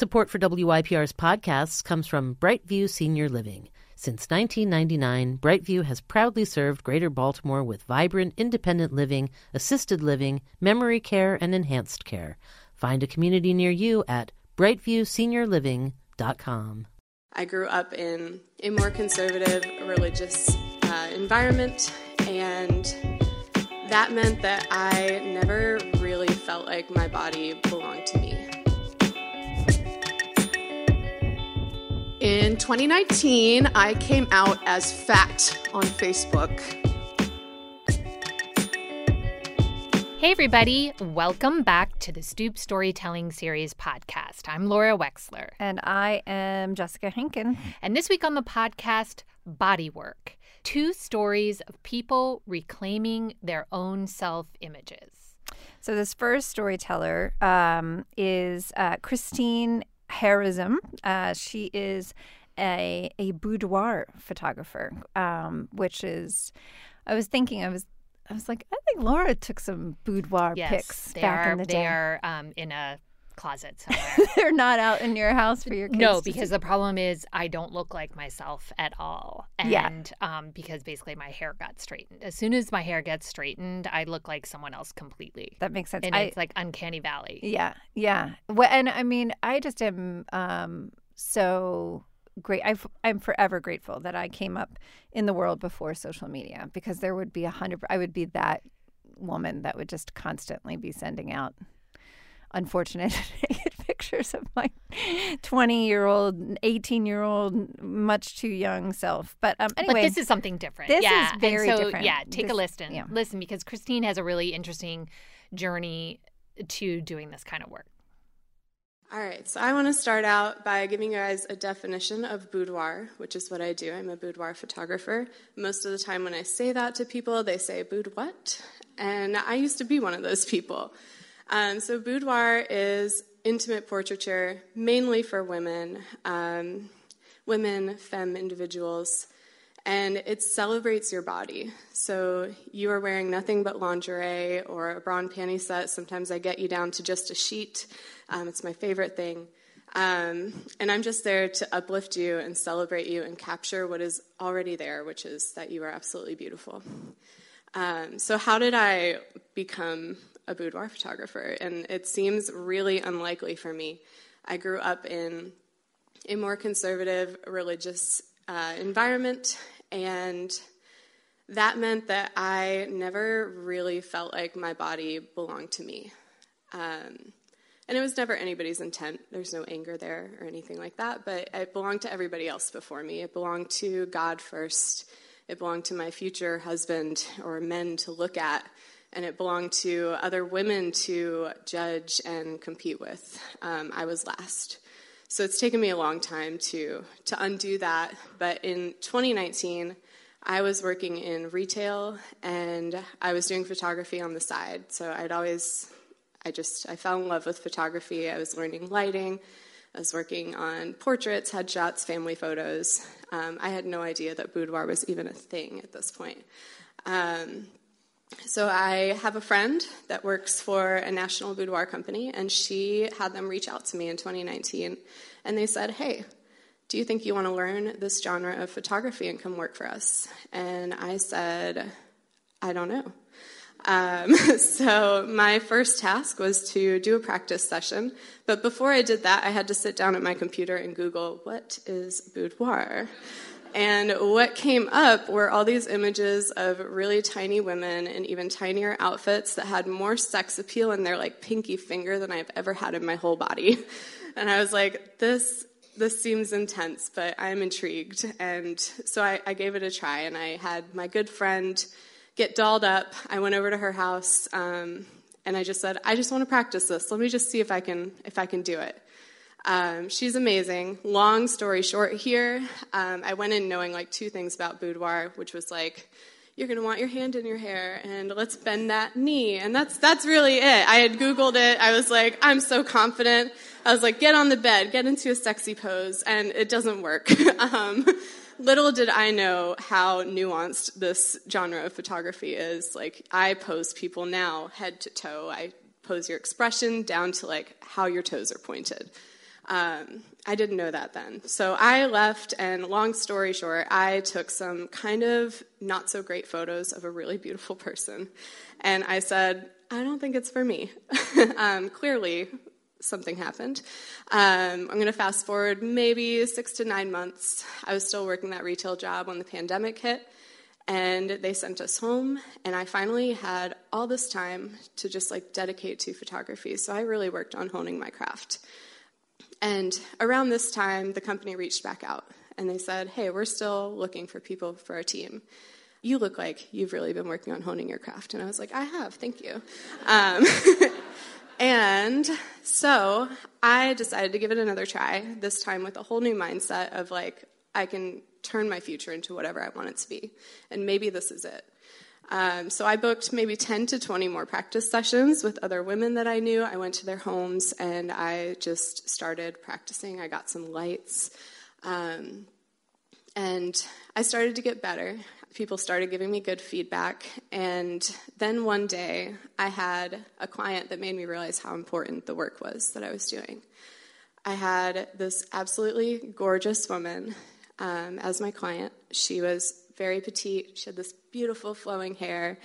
Support for WYPR's podcasts comes from Brightview Senior Living. Since 1999, Brightview has proudly served Greater Baltimore with vibrant independent living, assisted living, memory care, and enhanced care. Find a community near you at brightviewseniorliving.com. I grew up in a more conservative religious uh, environment, and that meant that I never really felt like my body belonged to In 2019, I came out as fat on Facebook. Hey, everybody. Welcome back to the Stoop Storytelling Series podcast. I'm Laura Wexler. And I am Jessica Henkin. And this week on the podcast, Body Work two stories of people reclaiming their own self images. So, this first storyteller um, is uh, Christine Harism. Uh, she is a, a boudoir photographer, um, which is, I was thinking, I was I was like, I think Laura took some boudoir yes, pics back are, in the day. They are um, in a closet somewhere. They're not out in your house for your kids. No, because the problem is I don't look like myself at all. And yeah. um, because basically my hair got straightened. As soon as my hair gets straightened, I look like someone else completely. That makes sense. And I, it's like uncanny valley. Yeah, yeah. Well, and I mean, I just am um, so great. i am forever grateful that I came up in the world before social media because there would be a hundred. I would be that woman that would just constantly be sending out unfortunate pictures of my 20 year old, 18 year old, much too young self. But um, anyway. But this is something different. This yeah. is very and so, different. Yeah, take this, a listen. Yeah. Listen, because Christine has a really interesting journey to doing this kind of work. All right, so I want to start out by giving you guys a definition of boudoir, which is what I do. I'm a boudoir photographer. Most of the time, when I say that to people, they say, Boud what? And I used to be one of those people. Um, so, boudoir is intimate portraiture, mainly for women, um, women, femme individuals, and it celebrates your body. So, you are wearing nothing but lingerie or a bra and panty set. Sometimes I get you down to just a sheet. Um, it's my favorite thing. Um, and I'm just there to uplift you and celebrate you and capture what is already there, which is that you are absolutely beautiful. Um, so, how did I become a boudoir photographer? And it seems really unlikely for me. I grew up in a more conservative religious uh, environment, and that meant that I never really felt like my body belonged to me. Um, and it was never anybody's intent. There's no anger there or anything like that, but it belonged to everybody else before me. It belonged to God first. It belonged to my future husband or men to look at, and it belonged to other women to judge and compete with. Um, I was last. So it's taken me a long time to, to undo that. But in 2019, I was working in retail and I was doing photography on the side. So I'd always I just I fell in love with photography. I was learning lighting. I was working on portraits, headshots, family photos. Um, I had no idea that boudoir was even a thing at this point. Um, so I have a friend that works for a national boudoir company, and she had them reach out to me in 2019, and they said, "Hey, do you think you want to learn this genre of photography and come work for us?" And I said, "I don't know." Um, so my first task was to do a practice session. But before I did that, I had to sit down at my computer and Google, what is boudoir? And what came up were all these images of really tiny women in even tinier outfits that had more sex appeal in their like pinky finger than I've ever had in my whole body. And I was like, this this seems intense, but I'm intrigued. And so I, I gave it a try, and I had my good friend get dolled up. I went over to her house um, and I just said, I just want to practice this. Let me just see if I can if I can do it. Um, she's amazing. Long story short, here um, I went in knowing like two things about boudoir, which was like you're going to want your hand in your hair and let's bend that knee and that's that's really it i had googled it i was like i'm so confident i was like get on the bed get into a sexy pose and it doesn't work um, little did I know how nuanced this genre of photography is. Like, I pose people now head to toe. I pose your expression down to like how your toes are pointed. Um, I didn't know that then. So I left, and long story short, I took some kind of not so great photos of a really beautiful person. And I said, I don't think it's for me. um, clearly, something happened. Um, I'm going to fast forward maybe six to nine months. I was still working that retail job when the pandemic hit, and they sent us home. And I finally had all this time to just like dedicate to photography. So I really worked on honing my craft. And around this time, the company reached back out and they said, Hey, we're still looking for people for our team. You look like you've really been working on honing your craft. And I was like, I have, thank you. Um, and so I decided to give it another try, this time with a whole new mindset of like, I can turn my future into whatever I want it to be. And maybe this is it. Um, so I booked maybe 10 to 20 more practice sessions with other women that I knew. I went to their homes and I just started practicing. I got some lights. Um, and I started to get better. People started giving me good feedback. And then one day, I had a client that made me realize how important the work was that I was doing. I had this absolutely gorgeous woman um, as my client. She was very petite. She had this beautiful flowing hair.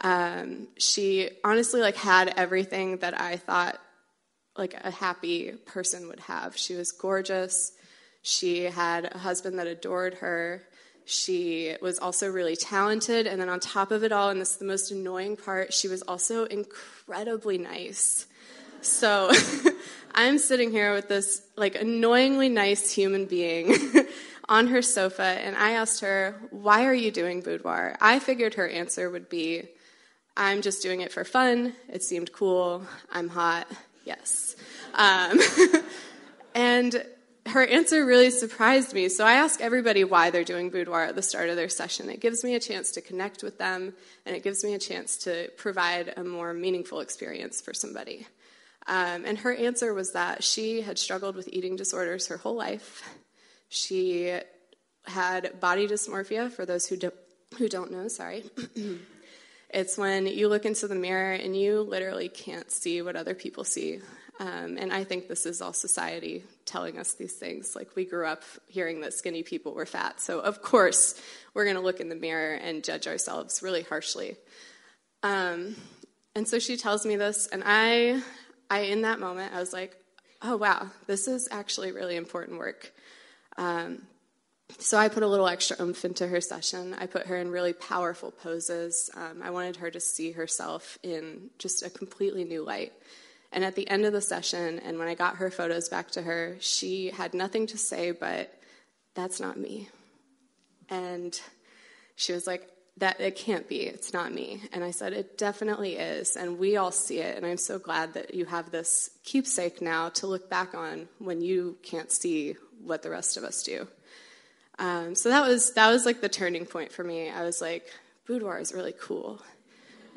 Um, she honestly like had everything that I thought like a happy person would have. She was gorgeous. She had a husband that adored her. She was also really talented, and then on top of it all, and this is the most annoying part, she was also incredibly nice. So I'm sitting here with this like annoyingly nice human being on her sofa and I asked her, Why are you doing boudoir? I figured her answer would be, I'm just doing it for fun. It seemed cool. I'm hot. Yes. Um, and her answer really surprised me. So I ask everybody why they're doing boudoir at the start of their session. It gives me a chance to connect with them, and it gives me a chance to provide a more meaningful experience for somebody. Um, and her answer was that she had struggled with eating disorders her whole life. She had body dysmorphia, for those who, do, who don't know, sorry. it's when you look into the mirror and you literally can't see what other people see. Um, and I think this is all society telling us these things. Like, we grew up hearing that skinny people were fat. So, of course, we're going to look in the mirror and judge ourselves really harshly. Um, and so she tells me this, and I, I, in that moment, I was like, oh, wow, this is actually really important work. Um, so I put a little extra oomph into her session. I put her in really powerful poses. Um, I wanted her to see herself in just a completely new light. And at the end of the session, and when I got her photos back to her, she had nothing to say but, That's not me. And she was like, that it can't be it's not me and i said it definitely is and we all see it and i'm so glad that you have this keepsake now to look back on when you can't see what the rest of us do. Um, so that was that was like the turning point for me. I was like, boudoir is really cool.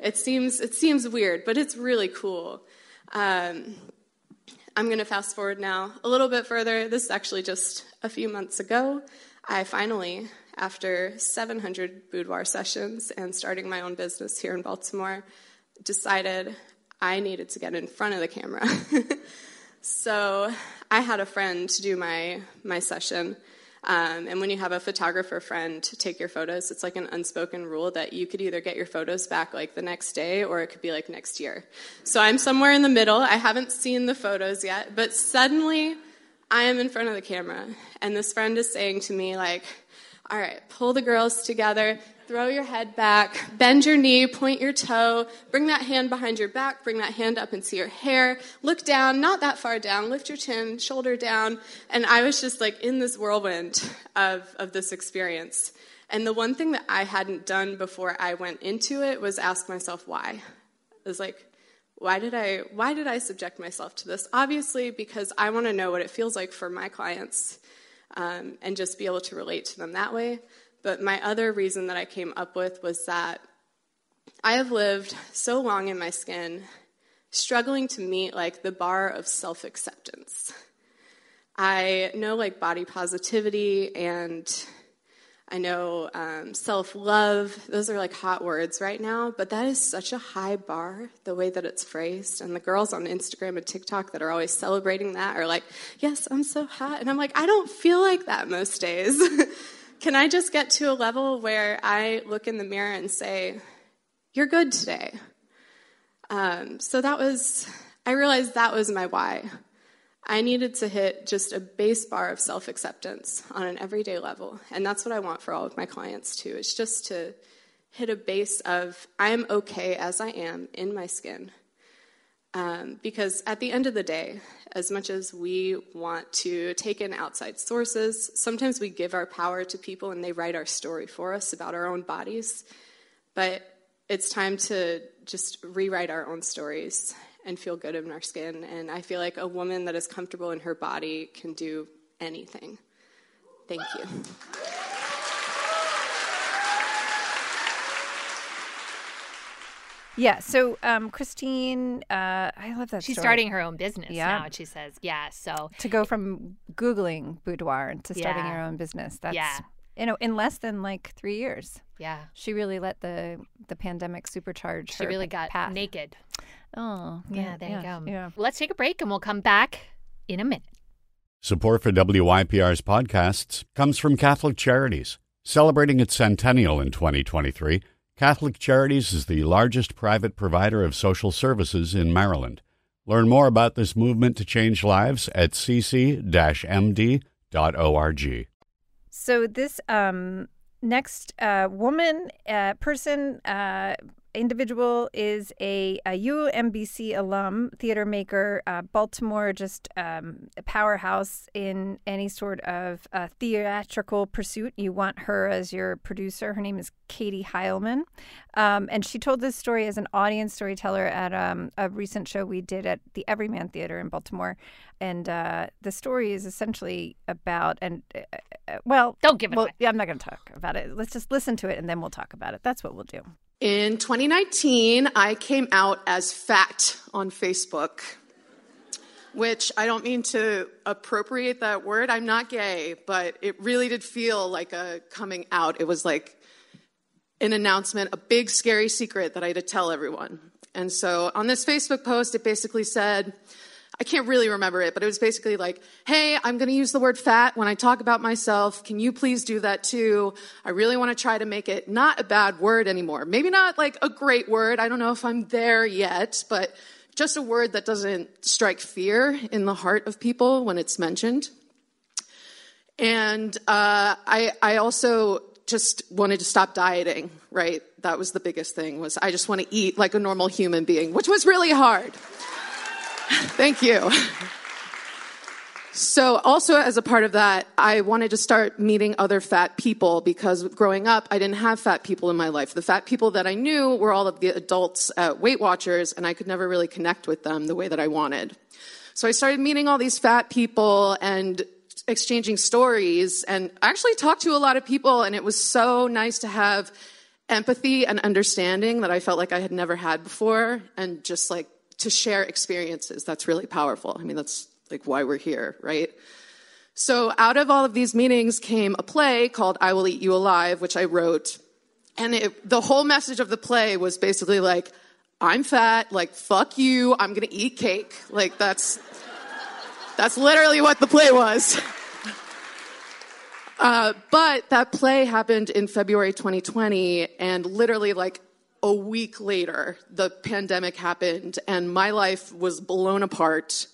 It seems it seems weird, but it's really cool. Um, I'm going to fast forward now a little bit further. This is actually just a few months ago. I finally, after 700 boudoir sessions and starting my own business here in Baltimore, decided I needed to get in front of the camera. So I had a friend to do my my session. Um, and when you have a photographer friend to take your photos, it's like an unspoken rule that you could either get your photos back like the next day or it could be like next year. So I'm somewhere in the middle. I haven't seen the photos yet, but suddenly I am in front of the camera and this friend is saying to me like, all right, pull the girls together. Throw your head back, bend your knee, point your toe, bring that hand behind your back, bring that hand up and see your hair. Look down, not that far down, lift your chin, shoulder down. And I was just like in this whirlwind of, of this experience. And the one thing that I hadn't done before I went into it was ask myself why. It was like, why did I why did I subject myself to this? Obviously, because I want to know what it feels like for my clients um, and just be able to relate to them that way. But my other reason that I came up with was that I have lived so long in my skin, struggling to meet like the bar of self acceptance. I know like body positivity and I know um, self love, those are like hot words right now, but that is such a high bar, the way that it's phrased. And the girls on Instagram and TikTok that are always celebrating that are like, yes, I'm so hot. And I'm like, I don't feel like that most days. Can I just get to a level where I look in the mirror and say, you're good today? Um, so that was, I realized that was my why. I needed to hit just a base bar of self acceptance on an everyday level. And that's what I want for all of my clients too. It's just to hit a base of I'm okay as I am in my skin. Um, because at the end of the day, as much as we want to take in outside sources, sometimes we give our power to people and they write our story for us about our own bodies. But it's time to just rewrite our own stories and feel good in our skin. And I feel like a woman that is comfortable in her body can do anything. Thank you. Yeah. So, um, Christine, uh, I love that. She's story. starting her own business Yeah. now, and she says, "Yeah." So to go from googling boudoir to starting Yeah. her own business. That's Yeah. you know in less than like three years. yeah, She really let the the pandemic supercharge. she her really got path. naked. Oh, Yeah, there you go. Yeah. Let's take a break, and we'll come back in a minute. Support for WYPR's podcasts comes from Catholic Charities. Celebrating its centennial in 2023, Catholic Charities is the largest private provider of social services in Maryland. Learn more about this movement to change lives at cc-md.org. So this um, next uh, woman, uh, person, uh, individual is a, a UMBC alum, theater maker, uh, Baltimore, just um, a powerhouse in any sort of uh, theatrical pursuit. You want her as your producer. Her name is Katie Heilman. Um, and she told this story as an audience storyteller at um, a recent show we did at the Everyman Theater in Baltimore. And uh, the story is essentially about, and uh, uh, well, Don't give it well, away. yeah, I'm not going to talk about it. Let's just listen to it and then we'll talk about it. That's what we'll do. In 2019, I came out as fat on Facebook, which I don't mean to appropriate that word. I'm not gay, but it really did feel like a coming out. It was like an announcement, a big scary secret that I had to tell everyone. And so on this Facebook post, it basically said, I can't really remember it, but it was basically like, hey, I'm going to use the word fat when I talk about myself. Can you please do that too? I really want to try to make it not a bad word anymore. Maybe not like a great word. I don't know if I'm there yet, but just a word that doesn't strike fear in the heart of people when it's mentioned. And uh, I, I also just wanted to stop dieting, right? That was the biggest thing was I just want to eat like a normal human being, which was really hard. Thank you. So, also as a part of that, I wanted to start meeting other fat people because growing up, I didn't have fat people in my life. The fat people that I knew were all of the adults at Weight Watchers, and I could never really connect with them the way that I wanted. So, I started meeting all these fat people and exchanging stories, and I actually talked to a lot of people, and it was so nice to have empathy and understanding that I felt like I had never had before, and just like to share experiences. That's really powerful. I mean, that's like why we're here, right? So out of all of these meetings came a play called I Will Eat You Alive, which I wrote. And it, the whole message of the play was basically like, I'm fat, like, fuck you, I'm gonna eat cake. Like, that's, that's literally what the play was. Uh, but that play happened in February 2020, and literally, like, a week later, the pandemic happened, and my life was blown apart.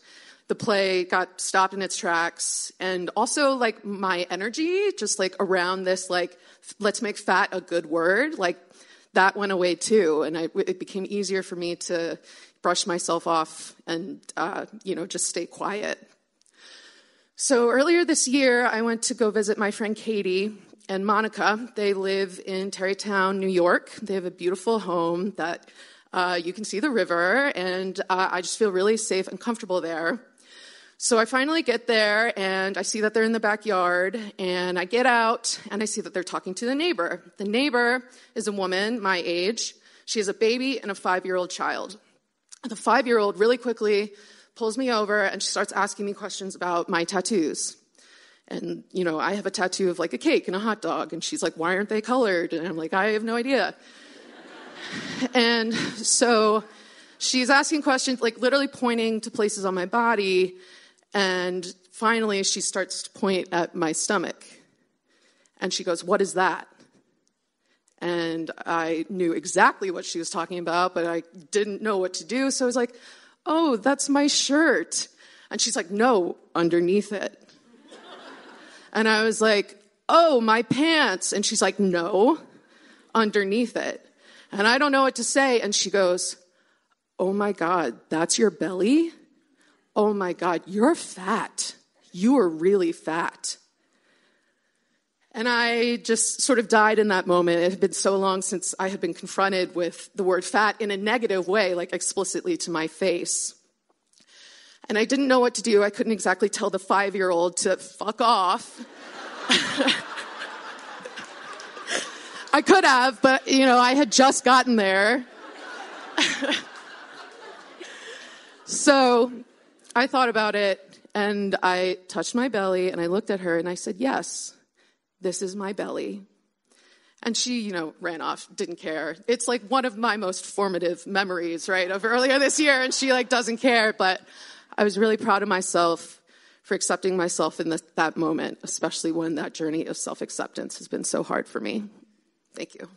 The play got stopped in its tracks, and also, like, my energy, just like around this, like, let's make fat a good word, like, that went away too. And I, it became easier for me to brush myself off and, uh, you know, just stay quiet. So earlier this year, I went to go visit my friend Katie and Monica. They live in Tarrytown, New York. They have a beautiful home that uh, you can see the river, and uh, I just feel really safe and comfortable there. So I finally get there and I see that they're in the backyard and I get out and I see that they're talking to the neighbor. The neighbor is a woman my age. She has a baby and a five year old child. The five year old really quickly pulls me over and she starts asking me questions about my tattoos. And, you know, I have a tattoo of like a cake and a hot dog. And she's like, why aren't they colored? And I'm like, I have no idea. and so she's asking questions, like literally pointing to places on my body. And finally, she starts to point at my stomach. And she goes, What is that? And I knew exactly what she was talking about, but I didn't know what to do. So I was like, Oh, that's my shirt. And she's like, No, underneath it. And I was like, Oh, my pants. And she's like, No, underneath it. And I don't know what to say. And she goes, Oh my God, that's your belly? Oh my God, you're fat. You are really fat. And I just sort of died in that moment. It had been so long since I had been confronted with the word fat in a negative way, like explicitly to my face. And I didn't know what to do. I couldn't exactly tell the five year old to fuck off. I could have, but you know, I had just gotten there. so I thought about it and I touched my belly and I looked at her and I said, Yes, this is my belly. And she, you know, ran off, didn't care. It's like one of my most formative memories, right, of earlier this year, and she like doesn't care. But I was really proud of myself for accepting myself in the, that moment, especially when that journey of self acceptance has been so hard for me. Thank you.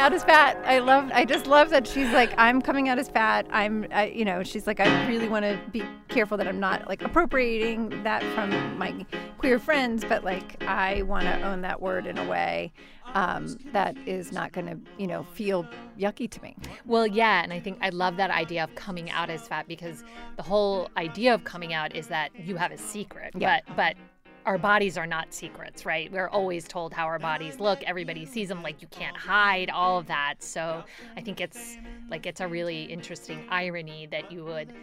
out as fat. I love. I just love that she's like, I'm coming out as fat. I'm, I, you know, she's like, I really want to be careful that I'm not like appropriating that from my queer friends, but like I want to own that word in a way um, that is not going to, you know, feel yucky to me. Well, yeah, and I think I love that idea of coming out as fat because the whole idea of coming out is that you have a secret, yeah. but but our bodies are not secrets, right? We're always told how our bodies look. Everybody sees them like you can't hide all of that. So I think it's like it's a really interesting irony that you would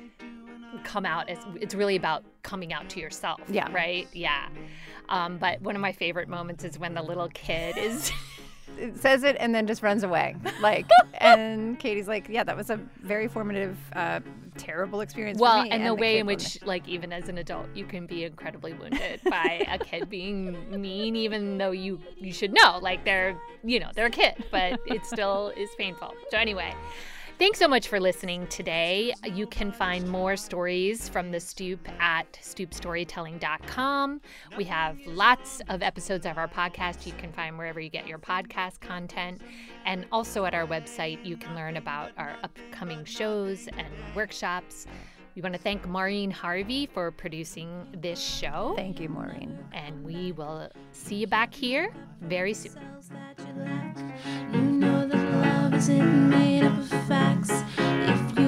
come out as it's really about coming out to yourself. Yeah. Right? Yeah. Um, but one of my favorite moments is when the little kid is it says it and then just runs away. Like, and Katie's like, yeah, that was a very formative, uh, terrible experience. Well, and, and the way in which, like, even as an adult, you can be incredibly wounded by a kid being mean, even though you you should know, like, they're you know they're a kid, but it still is painful. So anyway. Thanks so much for listening today. You can find more stories from the Stoop at stoopstorytelling.com. We have lots of episodes of our podcast you can find wherever you get your podcast content. And also at our website, you can learn about our upcoming shows and workshops. We want to thank Maureen Harvie for producing this show. Thank you, Maureen. And we will see you back here very soon is it made up of facts? If you